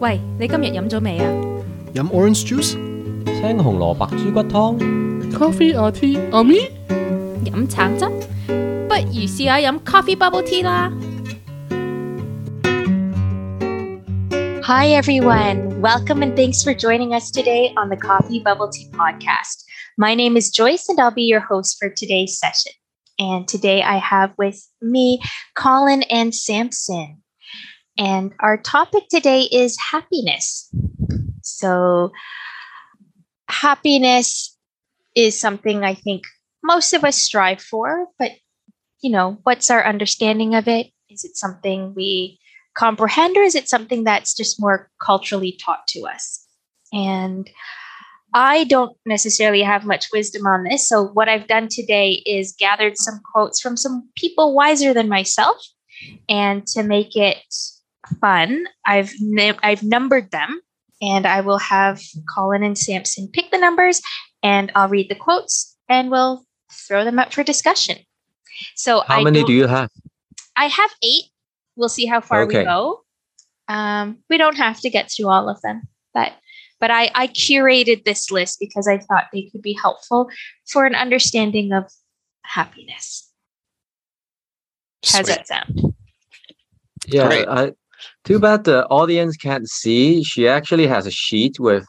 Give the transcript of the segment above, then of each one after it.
喂，你今日饮咗未啊？饮 orange juice、青红萝卜猪骨汤， coffee or tea or me？饮橙汁？不如试下饮 coffee bubble tea 啦。 Hi, everyone. Welcome and thanks for joining us today on the Coffee Bubble Tea podcast. My name is Joyce, and I'll be your host for today's session. And today I have with me Colin and Samson. And our topic today is happiness. So, happiness is something I think most of us strive for, but you know, what's our understanding of it? Is it something we comprehend or is it something that's just more culturally taught to us and i don't necessarily have much wisdom on this so what i've done today is gathered some quotes from some people wiser than myself and to make it fun i've i've numbered them and i will have colin and samson pick the numbers and i'll read the quotes and we'll throw them up for discussion so how I many don't- you have? I have eight. We'll see how far we go. Um, we don't have to get through all of them, but but I, I curated this list because I thought they could be helpful for an understanding of happiness. How's Sweet. that sound? Yeah, I, too bad the audience can't see. She actually has a sheet with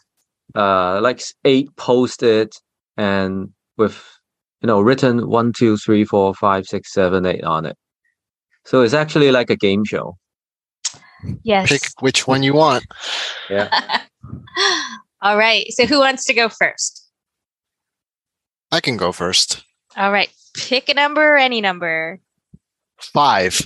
uh like eight post-it and with you know written one, two, three, four, five, six, seven, eight on it. So it's actually like a game show. Yes. Pick which one you want. Yeah. all right. So who wants to go first? I can go first. All right. Pick a number, any number. Five.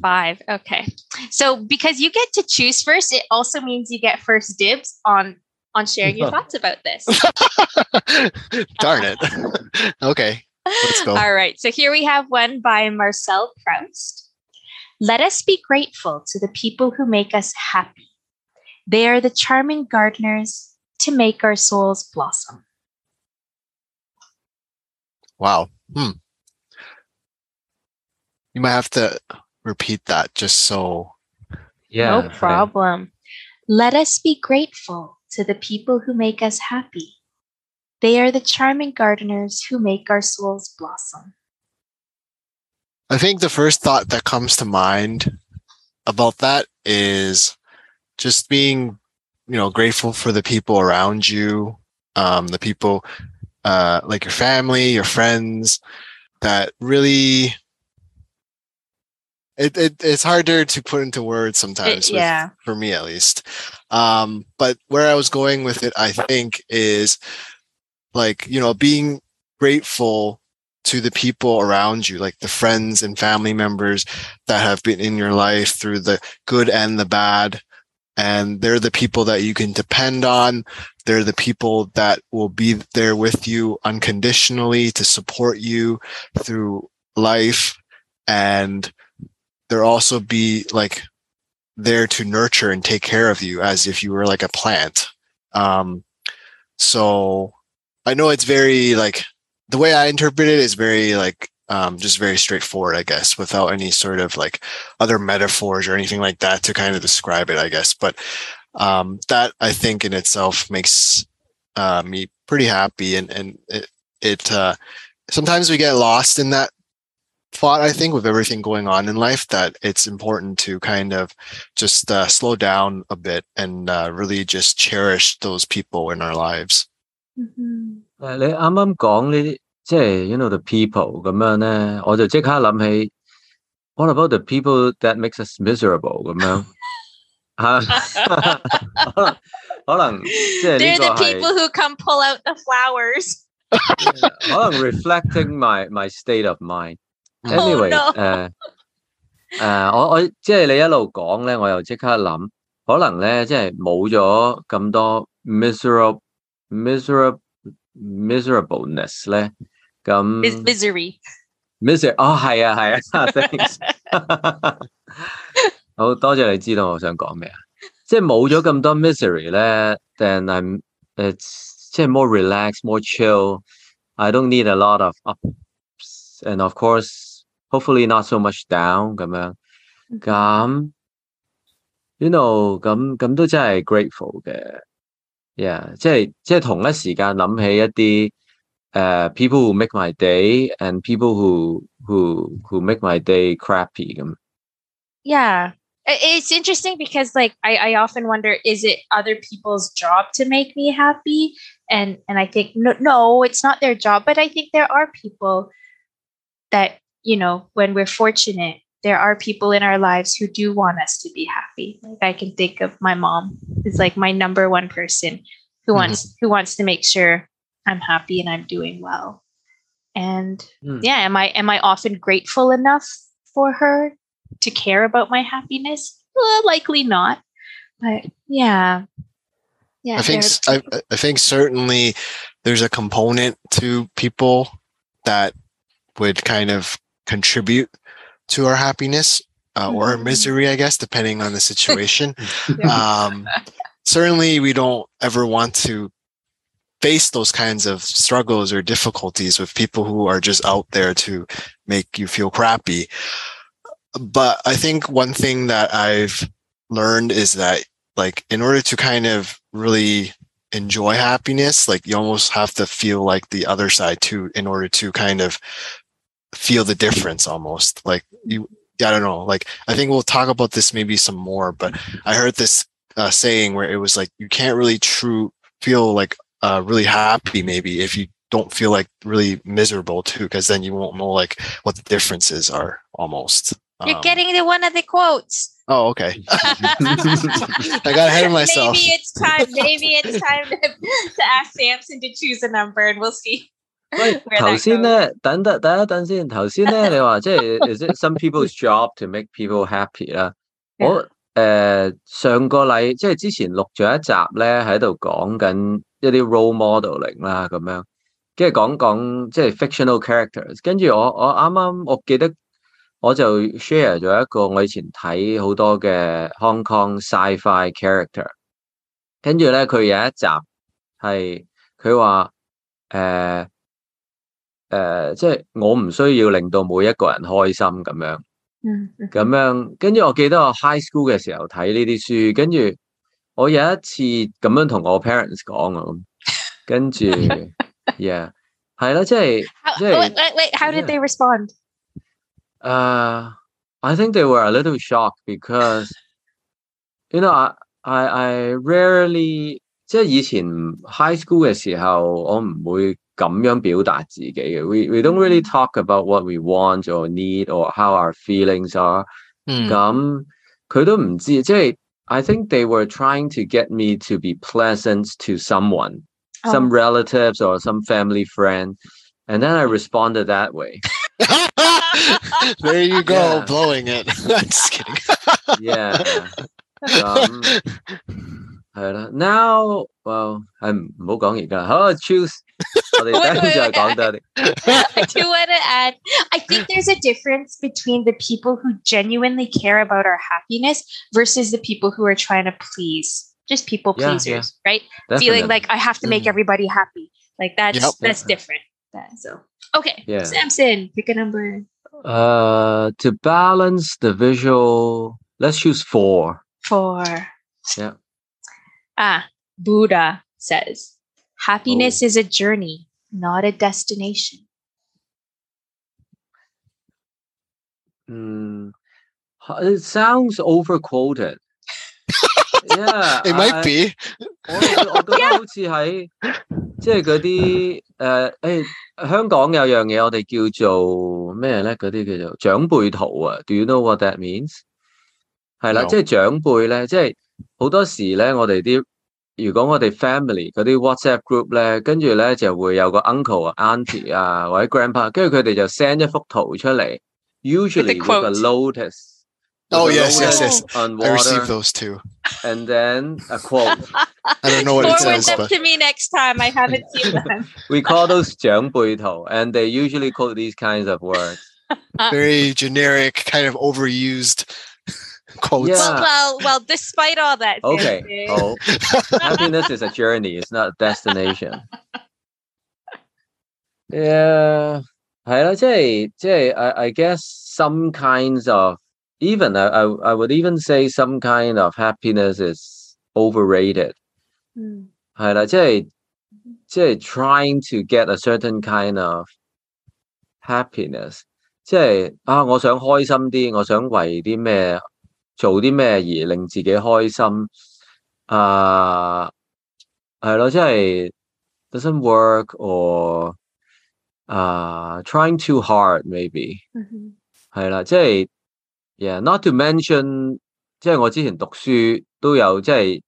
Five. Okay. So because you get to choose first, it also means you get first dibs on on sharing your thoughts about this. Darn it. okay. Let's go. All right. So here we have one by Marcel Proust. Let us be grateful to the people who make us happy. They are the charming gardeners to make our souls blossom. Wow. Hmm. You might have to repeat that just so. Yeah. no problem. Let us be grateful to the people who make us happy. They are the charming gardeners who make our souls blossom. I think the first thought that comes to mind about that is just being, you know, grateful for the people around you, um, the people uh, like your family, your friends, that really. It, it it's harder to put into words sometimes. with- yeah. for me at least. Um, but where I was going with it, I think, is like, you know, being grateful to the people around you, like the friends and family members that have been in your life through the good and the bad. And they're the people that you can depend on. They're the people that will be there with you unconditionally to support you through life. And they'll also be like there to nurture and take care of you as if you were like a plant. Um, so I know it's very like the way I interpret it is very like um, just very straightforward, I guess, without any sort of like other metaphors or anything like that to kind of describe it, I guess. But um, that I think in itself makes uh, me pretty happy, and and it it uh, sometimes we get lost in that thought. I think with everything going on in life, that it's important to kind of just uh, slow down a bit and uh, really just cherish those people in our lives. Mhm.诶，你啱啱讲呢啲， 即係 you know the people 咁樣咧，我就即刻諗起，what about the people that makes us miserable 咁樣嚇？可能可能即係 They're the people who come pull out the flowers. 可能 reflecting my my state of mind。Oh, Anyway，no. 誒誒，我我即係你一路講咧，我又即刻諗，可能咧即係冇咗咁多 miserable miserable miserableness 咧，咁 mis misery misery 哦係啊係啊，thanks，好多謝你知道我想講咩啊，即係冇咗咁多 misery 咧，then I'm it's 即係 more relaxed more chill I don't need a lot of ups and of course hopefully not so much down 咁樣。咁，you know，咁咁都真係 grateful 嘅，yeah，即係即係同一時間諗起一啲誒、people who make my day and people who who who make my day crappy Yeah. It's interesting because like I, I often wonder is it other people's job to make me happy? And and I think no no, it's not their job, but I think there are people that, you know, when we're fortunate, there are people in our lives who do want us to be happy. Like I can think of my mom is like my number one person who Mhm. wants who wants to make sure I'm happy and I'm doing well. And Hmm. yeah, am I am I often grateful enough for her to care about my happiness? Well, likely not. But yeah. Yeah. I think I, I, think certainly there's a component to people that would kind of contribute to our happiness uh, or our Mhm. misery, I guess, depending on the situation. Yeah. um, certainly, we don't ever want to face those kinds of struggles or difficulties with people who are just out there to make you feel crappy. But I think one thing that I've learned is that like in order to kind of really enjoy happiness like you almost have to feel like the other side too in order to kind of feel the difference almost like you i don't know like i think we'll talk about this maybe some more but i heard this uh, saying where it was like you can't really true feel like uh, really happy maybe if you don't feel like really miserable too because then you won't know like what the differences are almost You're Um, getting to one of the quotes. oh okay i got ahead of myself Maybe it's time. Maybe it's time to, to ask Samson to choose a number, and we'll see. 喂， where 头 that 先 goes. 咧，等等等一等先。头先咧，你话即系 is it some people's job to make people happy 啦？我诶、呃上个礼即系之前录咗一集咧，喺度讲紧 一啲 role modeling 啦，咁样跟住讲讲即系 fictional characters。跟住我我啱啱我记得我就 share 咗一个我以前睇好多嘅 Hong Kong sci-fi character。跟住咧，佢有一集系佢话诶诶、即系我唔需要令到每一个人开心咁样，嗯咁样跟住我记得我 high school 嘅时候睇呢啲书，跟住我有一次咁样同我 parents 讲啊，咁跟住，yeah，系啦，即系 How, Yeah. wait, wait, wait, how did Yeah. they respond? Uh, I think they were a little shocked because, you know, I I, I rarely 即系以前 high school 嘅时候，我唔会咁样表达自己嘅。We we don't really talk about what we want or need or how our feelings are。嗯咁佢都唔知，即系 I think they were trying to get me to be pleasant to someone, some Oh. relatives or some family friend, and then I responded that way. there you go, Yeah. blowing it. Just kidding. yeah 咁系啦。Now well 系唔好讲而家，好 choose 我哋等阵再讲多啲。 I do I think there's a difference between the people who genuinely care about our happiness versus the people who are trying to please, just people Yeah, yeah. pleasers, right? Feeling like I have to make Mm. everybody happy. Like that's Yep. that's different. That- so okay, Yeah. Samson, pick a number uh to balance the visual, let's choose four. four. Yeah. Ah, Buddha says, happiness is a journey, not a destination. Mm, it sounds overquoted. yeah, It might be. 我我覺得好似喺即係嗰啲誒誒香港有樣嘢我哋叫做咩咧？嗰啲叫做長輩圖啊。Do you know what that means？係啦，即係長輩咧，即係好多時咧，我哋啲如果我哋 family 嗰啲 WhatsApp group 咧，跟住咧就會有個 uncle 啊、auntie 啊或者 grandpa，跟住佢哋就 send 一幅圖出嚟 ，usually with a quote. lotus。 Oh, with a yes, yes, lotus yes. On I received water, those too. and then a quote. I don't know what it Forward says, them but to me next time. I haven't seen them. we call those 长辈图 and they usually quote these kinds of words. very generic, kind of overused quotes. Yeah. Well, well, well, despite all that, Okay. Samson, Oh, happiness is a journey. It's not a destination. Yeah. 系啦，即系即系 I I guess some kinds of even I I I would even say some kind of happiness is overrated。嗯系啦，即系即系 trying to get a certain kind of happiness，即系啊，我想开心啲，我想为啲咩做啲咩而令自己开心啊，系咯，即系 doesn't work or 啊 trying too hard maybe。嗯哼系啦，即系，yeah，not to mention，即系我之前读书都有即系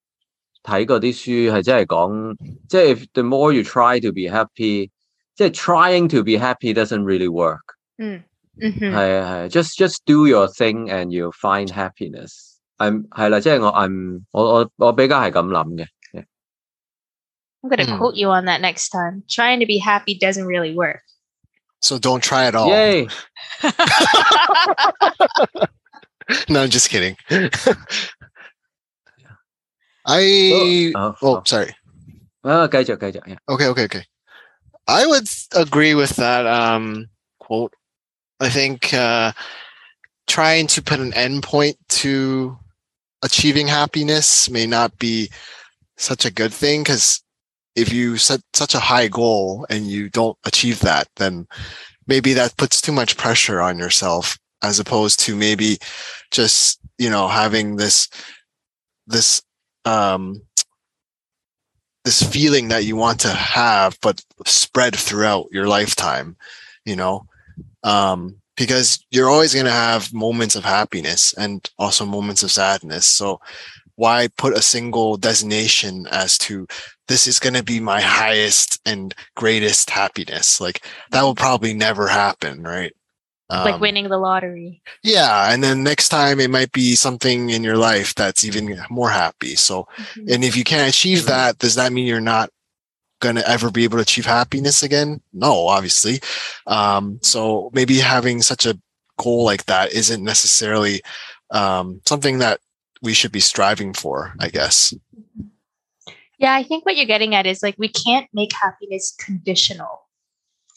睇过啲书系真系讲，即系 if the more you try to be happy，即系 trying to be happy doesn't really work。嗯嗯哼系啊系啊，just just do your thing and you find happiness。I'm 系啦，即系我 I'm 我我我比较系咁谂嘅。 I'm gonna Mm. quote you on that next time. Trying to be happy doesn't really work. So don't try it all. Yay. no, I'm just kidding. I oh, oh, oh, oh, sorry. Oh, okay, okay, yeah. okay, okay, okay. I would agree with that um, quote. I think uh, trying to put an endpoint to achieving happiness may not be such a good thing because if you set such a high goal and you don't achieve that, then maybe that puts too much pressure on yourself as opposed to maybe just, you know, having this, this, um, this feeling that you want to have, but spread throughout your lifetime, you know, um, because you're always going to have moments of happiness and also moments of sadness. So why put a single designation as to this is going to be my highest and greatest happiness? Like that will probably never happen, right? like Um, winning the lottery. yeah. And then next time it might be something in your life that's even more happy. So Mhm. and if you can't achieve Mhm. that, does that mean you're not going to ever be able to achieve happiness again? No, obviously. Um, so maybe having such a goal like that isn't necessarily um, something that we should be striving for, I guess. Yeah, I think what you're getting at is like we can't make happiness conditional.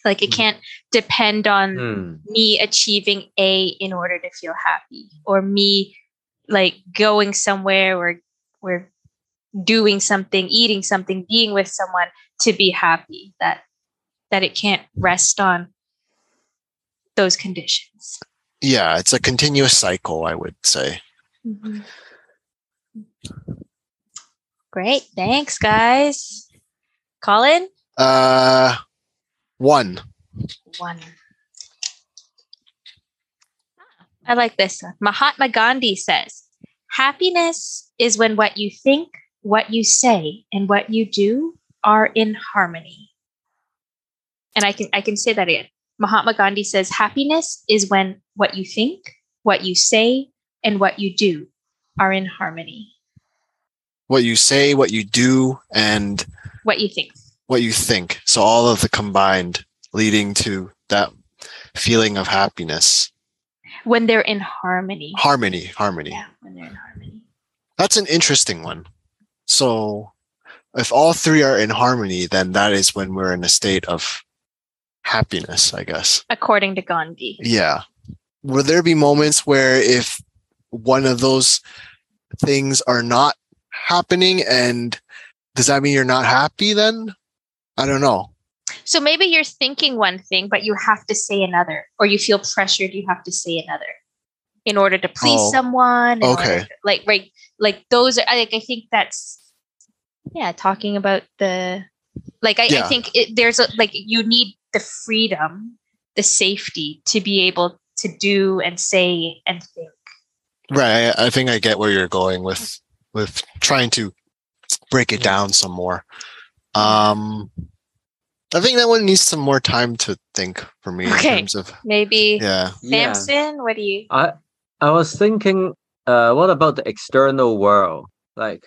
Like it Mhm. can't depend on Hmm. me achieving A in order to feel happy or me like going somewhere or or doing something, eating something, being with someone to be happy. That that it can't rest on those conditions. Yeah, it's a continuous cycle, I would say. Great. Thanks, guys. Colin? Uh, one. One. I like this one. Mahatma Gandhi says, Happiness is when what you think, what you say, and what you do are in harmony. And I can I can say that again. Mahatma Gandhi says happiness is when what you think, what you say, and what you do are in harmony. What you say, what you do, and What you think. what you think. So all of the combined leading to that feeling of happiness. When they're in harmony. Harmony, harmony. Yeah, when they're in harmony. That's an interesting one. So if all three are in harmony, then that is when we're in a state of happiness, I guess. According to Gandhi. Yeah. Will there be moments where if one of those things are not happening and does that mean you're not happy then? I don't know. So maybe you're thinking one thing, but you have to say another, or you feel pressured, you have to say another in order to please Oh, someone. okay. to- like, right. Like those are, like, I think that's, yeah, talking about the, like, I, I think it, there's a, like, you need the freedom, the safety to be able to do and say and think. Right. I, I think I get where you're going with with trying to break it down some more. Um I think that one needs some more time to think for me Okay. in terms of Maybe yeah. Yeah. Samson, what do you? I I was thinking, uh, what about the external world? Like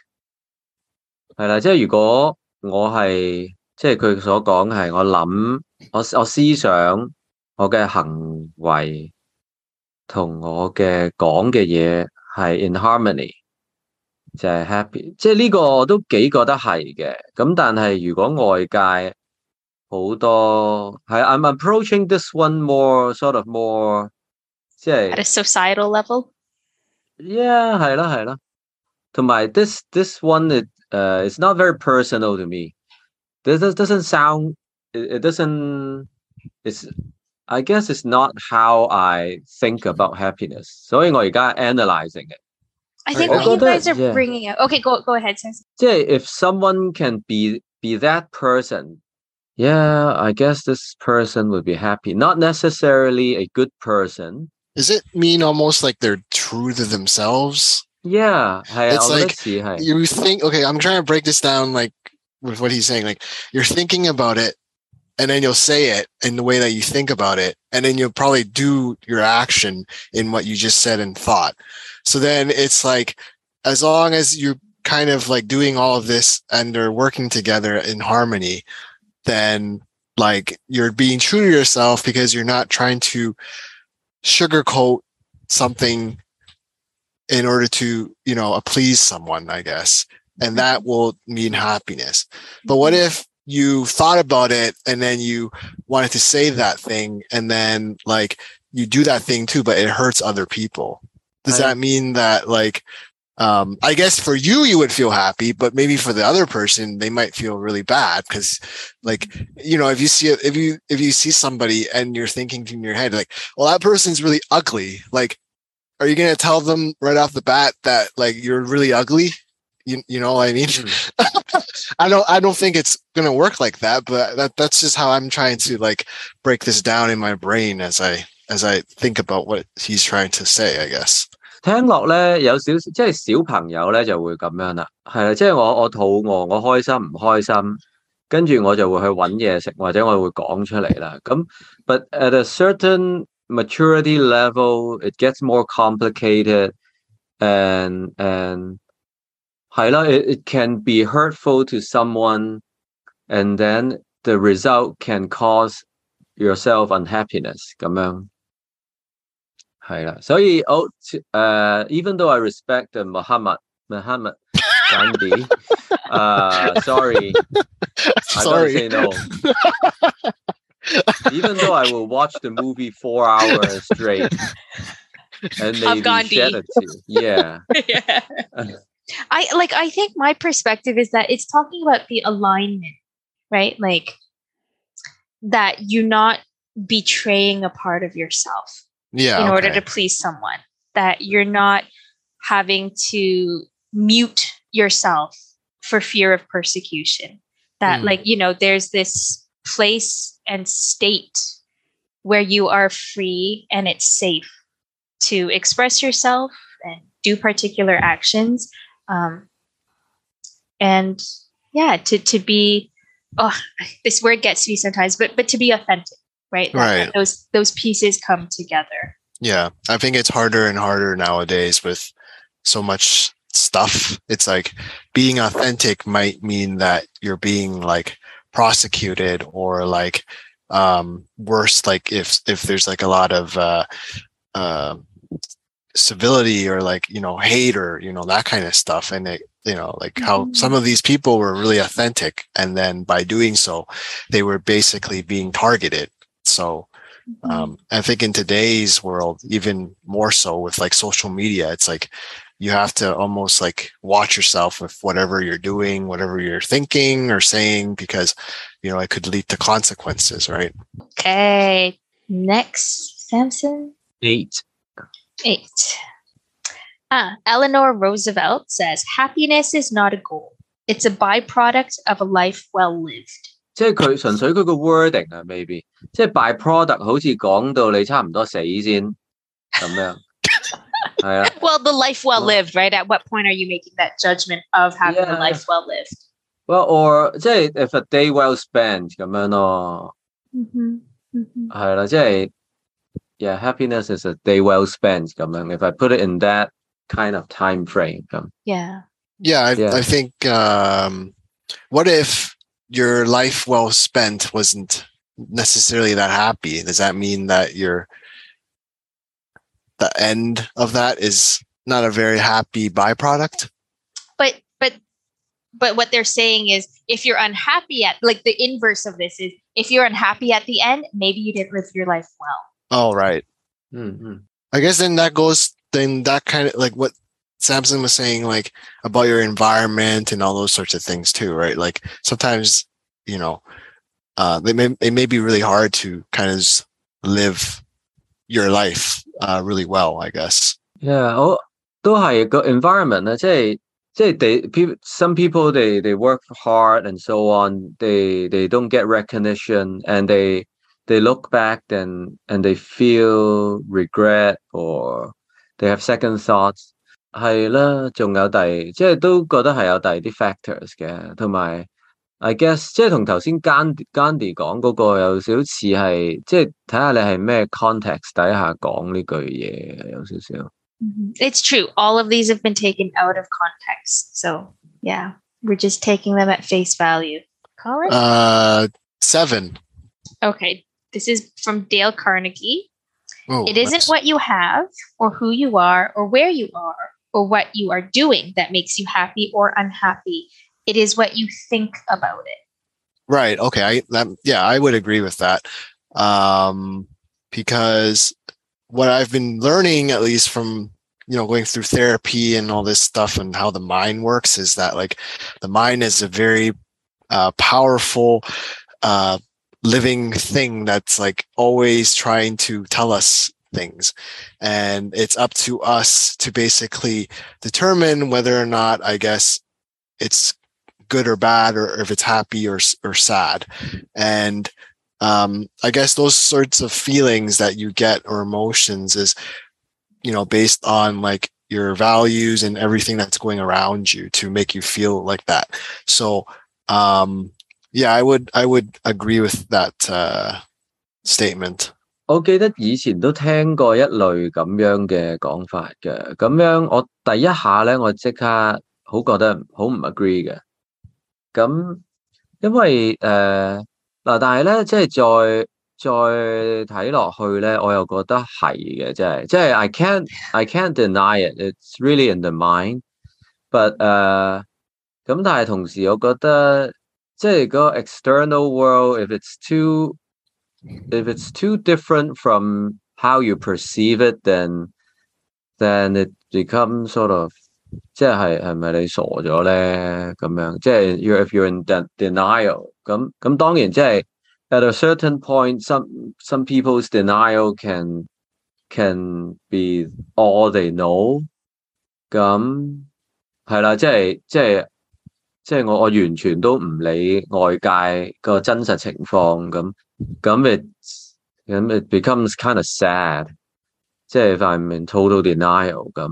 系啦，即系如果我系即系佢所讲系我谂我我思想我嘅行为同我嘅讲嘅嘢系 in harmony， 就系 happy。即系呢个我都几觉得系嘅。咁但系如果外界 好多系 I'm approaching this one more sort of more 即 At a 系 societal level. yeah 系啦系啦，同埋 this this one it uh it's not very personal to me. This does- doesn't sound it, it doesn't it's I guess it's not how I think about happiness. 所以我而家 analyzing it. I think what you guys are yeah. bringing up. Okay, go go ahead. Yeah, if someone can be be that person, yeah, I guess this person would be happy. Not necessarily a good person. Does it mean almost like they're true to themselves? Yeah, it's I'll like see, you think. Okay, I'm trying to break this down, like with what he's saying. Like you're thinking about it, and then you'll say it in the way that you think about it, and then you'll probably do your action in what you just said and thought. So then it's like, as long as you're kind of like doing all of this and they're working together in harmony, then like you're being true to yourself because you're not trying to sugarcoat something in order to, you know, please someone, I guess. And mm-hmm. that will mean happiness. But what mm-hmm. if you thought about it and then you wanted to say that thing and then like you do that thing too, but it hurts other people? Does that mean that like um I guess for you you would feel happy, but maybe for the other person they might feel really bad because like you know if you see if you if you see somebody and you're thinking in your head like well that person's really ugly like are you gonna tell them right off the bat that like you're really ugly? You, you know what i mean? I don't i don't think it's gonna work like that but that that's just how i'm trying to like break this down in my brain as i as i think about what he's trying to say i guess 聽落咧有少少，即係小朋友咧就會咁樣啦，係啊，即係我我肚餓，我開心唔開心，跟住我就會去揾嘢食，或者我會講出嚟啦。咁，but at a certain maturity level, it gets more complicated, and and 係啦，it it can be hurtful to someone, and then the result can cause yourself unhappiness 咁樣。系啦，所以我诶、uh, even though I respect the Muhammad Muhammad Gandhi, uh, sorry, I gotta Sorry. say no. even though I will watch the movie four hours straight and maybe Gandhi. shed a tear. Yeah, yeah. I like I think my perspective is that it's talking about the alignment, right? Like that you're not betraying a part of yourself yeah in order to please someone. That you're not having to mute yourself for fear of persecution. That Mm. like, you know, there's this place and state where you are free and it's safe to express yourself and do particular actions. Um, and yeah, to to be oh this word gets me sometimes, but but to be authentic, right? That- that Right. those those pieces come together. Yeah, I think it's harder and harder nowadays with so much stuff. It's like being authentic might mean that you're being like prosecuted or like um worse like if if there's like a lot of uh uh civility or like you know hate or you know that kind of stuff and it you know like how Mhm. some of these people were really authentic and then by doing so they were basically being targeted so um, I think in today's world, even more so with like social media, it's like you have to almost like watch yourself with whatever you're doing, whatever you're thinking or saying, because you know it could lead to consequences, right? Okay. Next, Samson. eight. Eight. Ah, Eleanor Roosevelt says happiness is not a goal. It's a byproduct of a life well lived. 即系佢纯粹佢个 wording 啊，maybe 即系 by product 好似讲到你差唔多死先咁样，系啊。 Well, the life well Well- lived, right? At what point are you making that judgment of having a Yeah. life well lived? Well, or 即系 if a day well spent 咁样咯， Mm-hmm. Mm-hmm. 系啦，即系 yeah happiness is a day well spent 咁样。If I put it in that kind of time frame 咁， Yeah. Yeah, I, Yeah. I think. Um, what if your life well spent wasn't necessarily that happy? Does that mean that your the end of that is not a very happy byproduct? But but but what they're saying is if you're unhappy at like the inverse of this is if you're unhappy at the end, maybe you didn't live your life well. Oh, right. Mm-hmm. I guess then that goes then that kind of like what Samson was saying, like about your environment and all those sorts of things too, right? Like sometimes, you know, uh, they may it may be really hard to kind of just live your life uh, really well, I guess. Yeah，我都系个 environment 啊，即系即系 they people some people they they work hard and so on they they don't get recognition and they they look back and and they feel regret or they have second thoughts 系啦，仲有第即系都觉得系有第二啲 factors 嘅，同埋 I guess 即系同头先 Gandhi Gandhi 讲嗰个有少少似系即系睇下你系咩 context 底下讲呢句嘢有少少。 It's true. All of these have been taken out of context. So yeah, we're just taking them at face value. Colin? Uh, seven. okay. This is from Dale Carnegie. Oh, It isn't that's- what you have or who you are or where you are or what you are doing that makes you happy or unhappy. It is what you think about it. Right. Okay. I that, yeah, I would agree with that. Um, because what I've been learning, at least from you know going through therapy and all this stuff and how the mind works, is that like the mind is a very uh, powerful uh, living thing that's like always trying to tell us things. And it's up to us to basically determine whether or not i guess it's good or bad or if it's happy or or sad. And um i guess those sorts of feelings that you get or emotions is you know based on like your values and everything that's going around you to make you feel like that. So um yeah i would i would agree with that uh statement 我記得以前都聽過一類咁樣嘅講法嘅，咁樣我第一下咧，我即刻好覺得好唔 agree 嘅。咁因為誒嗱、但係咧，即係再再睇落去咧，我又覺得係嘅，即係即系 I can't I can't deny it. It's really in the mind. But 誒、咁，但係同時我覺得即係嗰個 external world if it's too if it's too different from how you perceive it, then then it becomes sort of 即系系咪你傻咗咧？咁样即系 you're if you're in de- denial，咁咁当然即系 at a certain point, some some people's denial can can be all they know。咁系啦，即系即系 即係我我完全都唔理外界個真實情況咁。咁 it 咁 it becomes kind of sad，即係 if I'm in total denial 咁，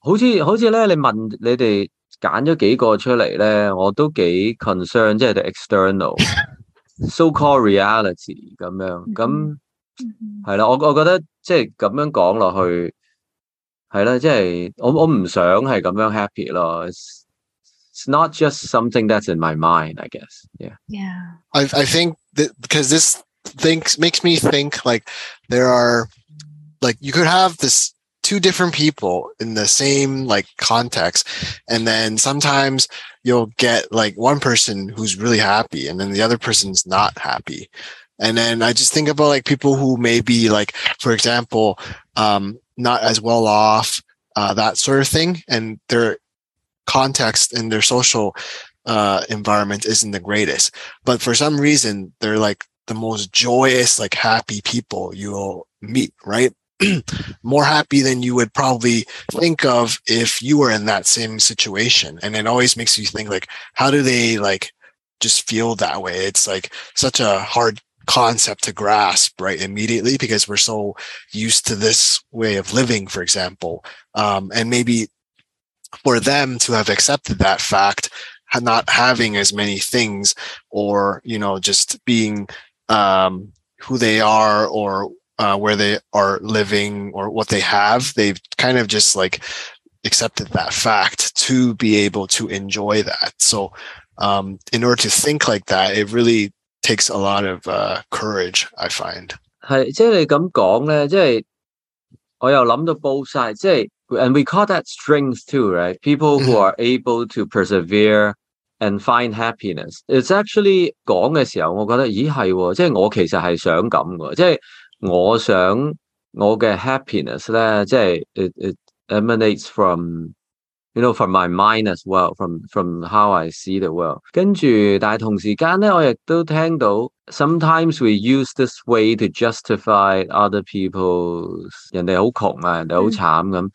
好似好似咧，你問你哋揀咗幾個出嚟咧，我都幾 concern，即係 the external so called reality 咁樣，咁係啦，我我覺得即係咁樣講落去係啦，即係我我唔想係咁樣 happy 咯。It's, it's not just something that's in my mind, I guess. Yeah. Yeah. I, I think that because this thinks makes me think like there are like you could have this two different people in the same like context and then sometimes you'll get like one person who's really happy and then the other person's not happy and then i just think about like people who may be like for example um not as well off uh that sort of thing and their context and their social uh environment isn't the greatest. But for some reason they're like the most joyous like happy people you'll meet right? More happy than you would probably think of if you were in that same situation. And it always makes you think like how do they like just feel that way? It's like such a hard concept to grasp right immediately because we're so used to this way of living for example. Um, and maybe for them to have accepted that fact ha- not having as many things or you know just being um, who they are or uh, where they are living or what they have they've kind of just like accepted that fact to be able to enjoy that so um, in order to think like that it really takes a lot of uh, courage i find 系即系你咁讲咧，即系我又谂到 both sides，即系 and we call that strength too, right? People who Mhm. are able to persevere and find happiness. It's actually 讲嘅时候，我觉得咦系喎，即系我其实系想咁嘅，即系我想我嘅 happiness 咧，即系 it it emanates from you know from my mind as well, from from how I see the world。跟住，但系同时间咧，我亦都听到 sometimes we use this way to justify other people's 人哋好穷啊，人哋好惨咁。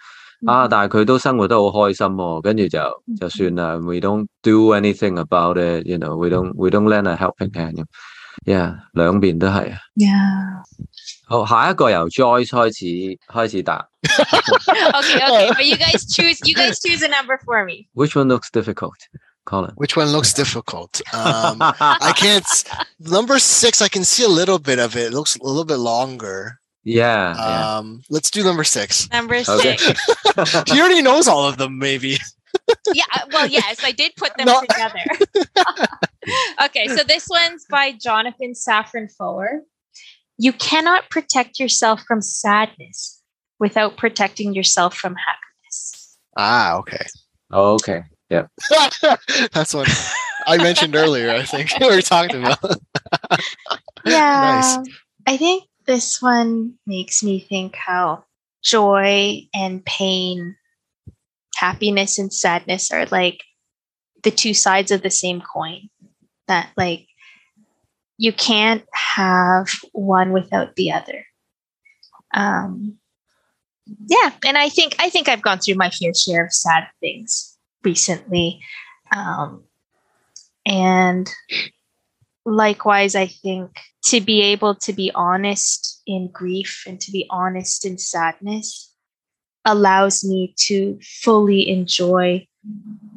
啊！但系佢都生活得好开心喎，跟住就就算啦。We don't do anything about it, you know. We don't we don't lend a helping hand 咁。Yeah，两边都系啊。 Yeah. 好，下一个由 Joyce 开始开始答。 Okay, okay. But you guys choose you guys choose a number for me. Which one looks difficult, Colin? Which one looks difficult? Um, I can't. s- Number six, I can see a little bit of it. It looks a little bit longer. Yeah, yeah. Um, let's do number six. Number Okay. six. He already knows all of them, maybe. yeah, uh, well, yes, I did put them No. together. okay, so this one's by Jonathan Safran Foer. You cannot protect yourself from sadness without protecting yourself from happiness. Ah, okay. okay. Yeah. That's what I mentioned earlier. I think we were talking about. Yeah. Nice. I think this one makes me think how joy and pain, happiness and sadness are like the two sides of the same coin. That like you can't have one without the other. Um yeah, and I think I think I've gone through my fair share of sad things recently. Um and likewise i think to be able to be honest in grief and to be honest in sadness allows me to fully enjoy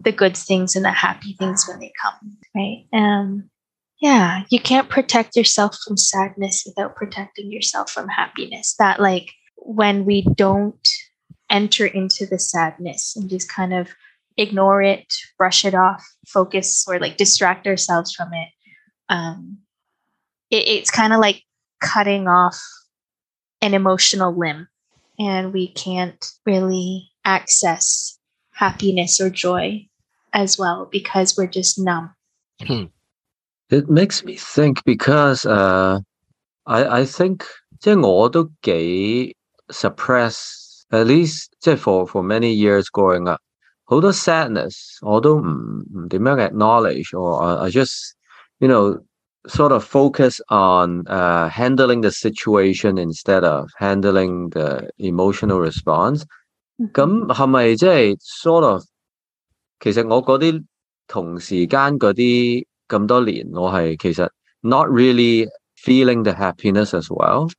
the good things and the happy things when they come right? Um yeah you can't protect yourself from sadness without protecting yourself from happiness. That like when we don't enter into the sadness and just kind of ignore it brush it off focus or like distract ourselves from it um, it, it's kind of like cutting off an emotional limb and we can't really access happiness or joy as well because we're just numb It makes me think because uh, I I think 即系我都几 suppress at least 即系 for for many years growing up 好多 sadness 我都唔唔点样 acknowledge or I, I just you know sort of focus on uh, handling the situation instead of handling the emotional response 咁系咪即系 sort of 其实我嗰啲同时间嗰啲咁多年，我系其实 not really feeling the happiness as well.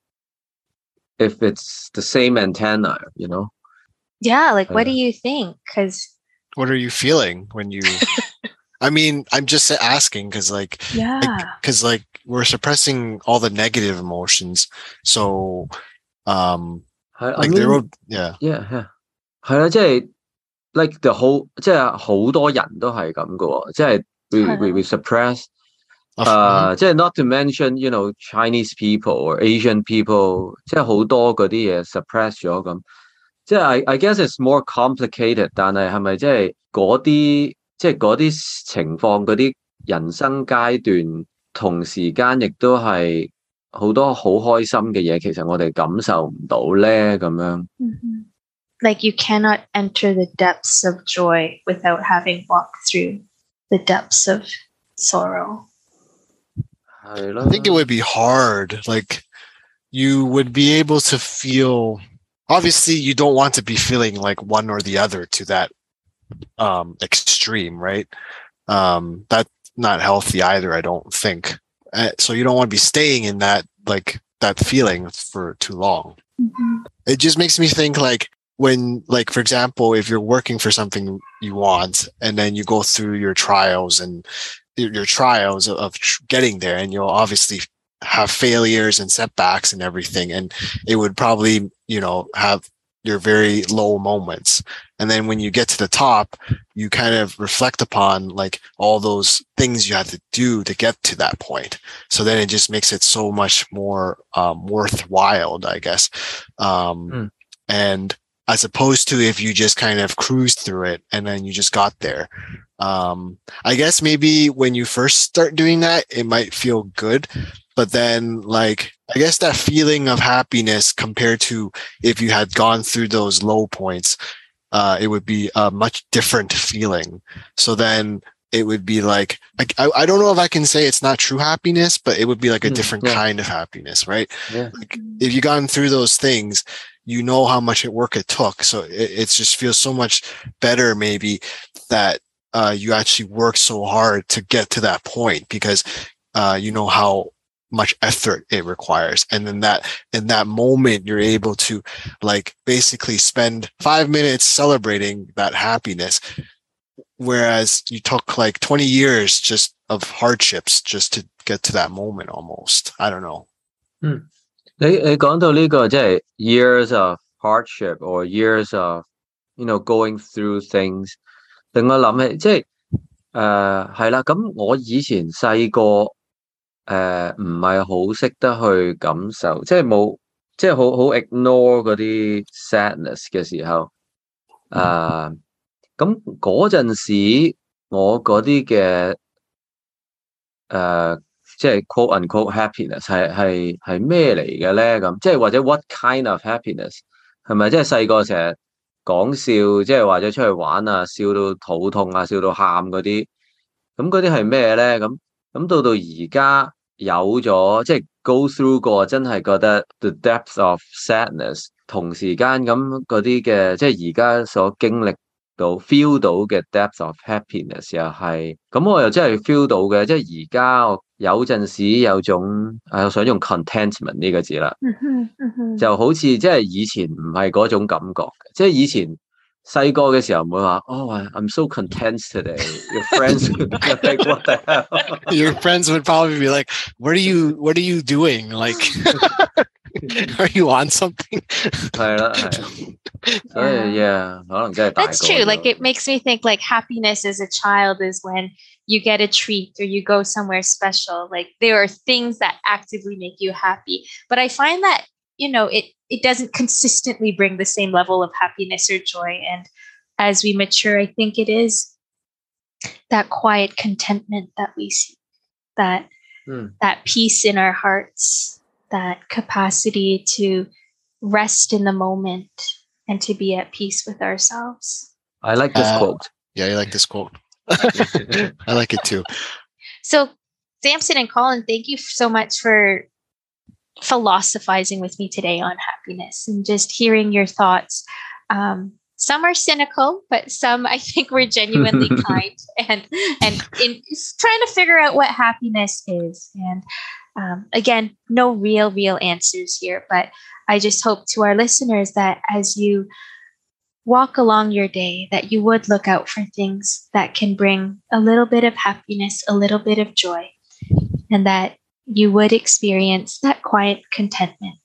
If it's the same antenna, you know. yeah like what do Uh, you think because What are you feeling when you? I mean, I'm just asking because, like, yeah because like we're suppressing all the negative emotions. So, um, 系 I like there mean, will, yeah. yeah, yeah. 系啦，即系 like the whole，即系好多人都系咁嘅喎，即系 we 系 we we suppress。 Of- 诶，即系 not to mention you know Chinese people or Asian people，即系好多嗰啲嘢 suppress 咗咁。即系 I I guess it's more complicated，但系系咪即系嗰啲 即系嗰啲情况嗰啲人生阶段，同时间亦都系好多好开心嘅嘢，其实我哋感受唔到咧咁样。 Mhm. like you cannot enter the depths of joy without having walked through the depths of sorrow 系咯。 I think it would be hard. Like you would be able to feel obviously you don't want to be feeling like one or the other to that um extreme, right? Um that's not healthy either, I don't think. Uh, so you don't want to be staying in that like that feeling for too long. It just makes me think like when like for example, if you're working for something you want and then you go through your trials and your your trials of, of getting there and you'll obviously have failures and setbacks and everything and it would probably you know have your very low moments and then when you get to the top you kind of reflect upon like all those things you had to do to get to that point so then it just makes it so much more um, worthwhile i guess um, Mm. and as opposed to if you just kind of cruised through it and then you just got there. Um, I guess maybe when you first start doing that, it might feel good, but then like I guess that feeling of happiness compared to if you had gone through those low points, uh, it would be a much different feeling. So then it would be like, I, I don't know if I can say it's not true happiness, but it would be like a Mm, different yeah. kind of happiness, right? Yeah. Like if you've gone through those things, you know how much work it took. So it, it just feels so much better maybe that uh, you actually worked so hard to get to that point because uh, you know how much effort it requires. And then that in that moment you're able to like basically spend five minutes celebrating that happiness. Whereas you took like 20 years just of hardships just to get to that moment almost. I don't know. 你你讲到呢个即系 years of hardship or years of you know going through things，令我谂起即系诶系啦。咁我以前细个 誒唔係好識得去感受，即係冇即係好好 ignore 嗰啲 sadness 嘅時候，誒咁嗰陣時我嗰啲嘅誒。即係 quote unquote happiness 係係係咩嚟嘅咧？咁即係或者 what kind of happiness 係咪即係細個成日講笑，即係或者出去玩啊，笑到肚痛啊，笑到喊嗰啲，咁嗰啲係咩咧？咁咁到到而家有咗即係 go through 過，真係覺得 the depth of sadness，同時間咁嗰啲嘅即係而家所經歷到 feel 到嘅 depth of happiness 又係，咁我又真係 feel 到嘅，即係而家我有陣時有種誒，我想用 contentment 呢個字啦，就好似即係以前唔係嗰種感覺，即係以前细个嘅时候唔会话，哦，I'm so content today。Your friends would be like what the hell？ Your friends would probably be like, "What are you? What are you doing? Like, are you on something?" 系啦，系啊，所以 yeah，可能真系大个 That's true. Like 咗 it makes me think like happiness as a child is when you get a treat or you go somewhere special. Like there are things that actively make you happy. But I find that, you know, it it doesn't consistently bring the same level of happiness or joy. And as we mature, I think it is that quiet contentment that we see, that Hmm. that peace in our hearts, that capacity to rest in the moment and to be at peace with ourselves. I like this Uh, quote。Yeah, I like this quote. I like it too. So, Samson and Colin, thank you so much for philosophizing with me today on happiness and just hearing your thoughts. Um, some are cynical, but some I think were genuinely kind and and in trying to figure out what happiness is. And um, again, no real real answers here, but I just hope to our listeners that as you walk along your day that you would look out for things that can bring a little bit of happiness, a little bit of joy, and that you would experience that quiet contentment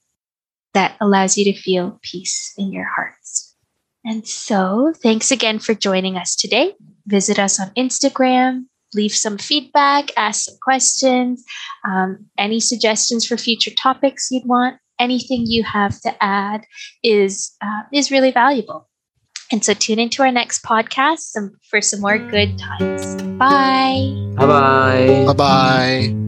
that allows you to feel peace in your hearts. And so, thanks again for joining us today. Visit us on Instagram, leave some feedback, ask some questions, um, any suggestions for future topics you'd want. Anything you have to add is uh, is really valuable. And so tune into our next podcast for some more good times. Bye. Bye. Bye bye.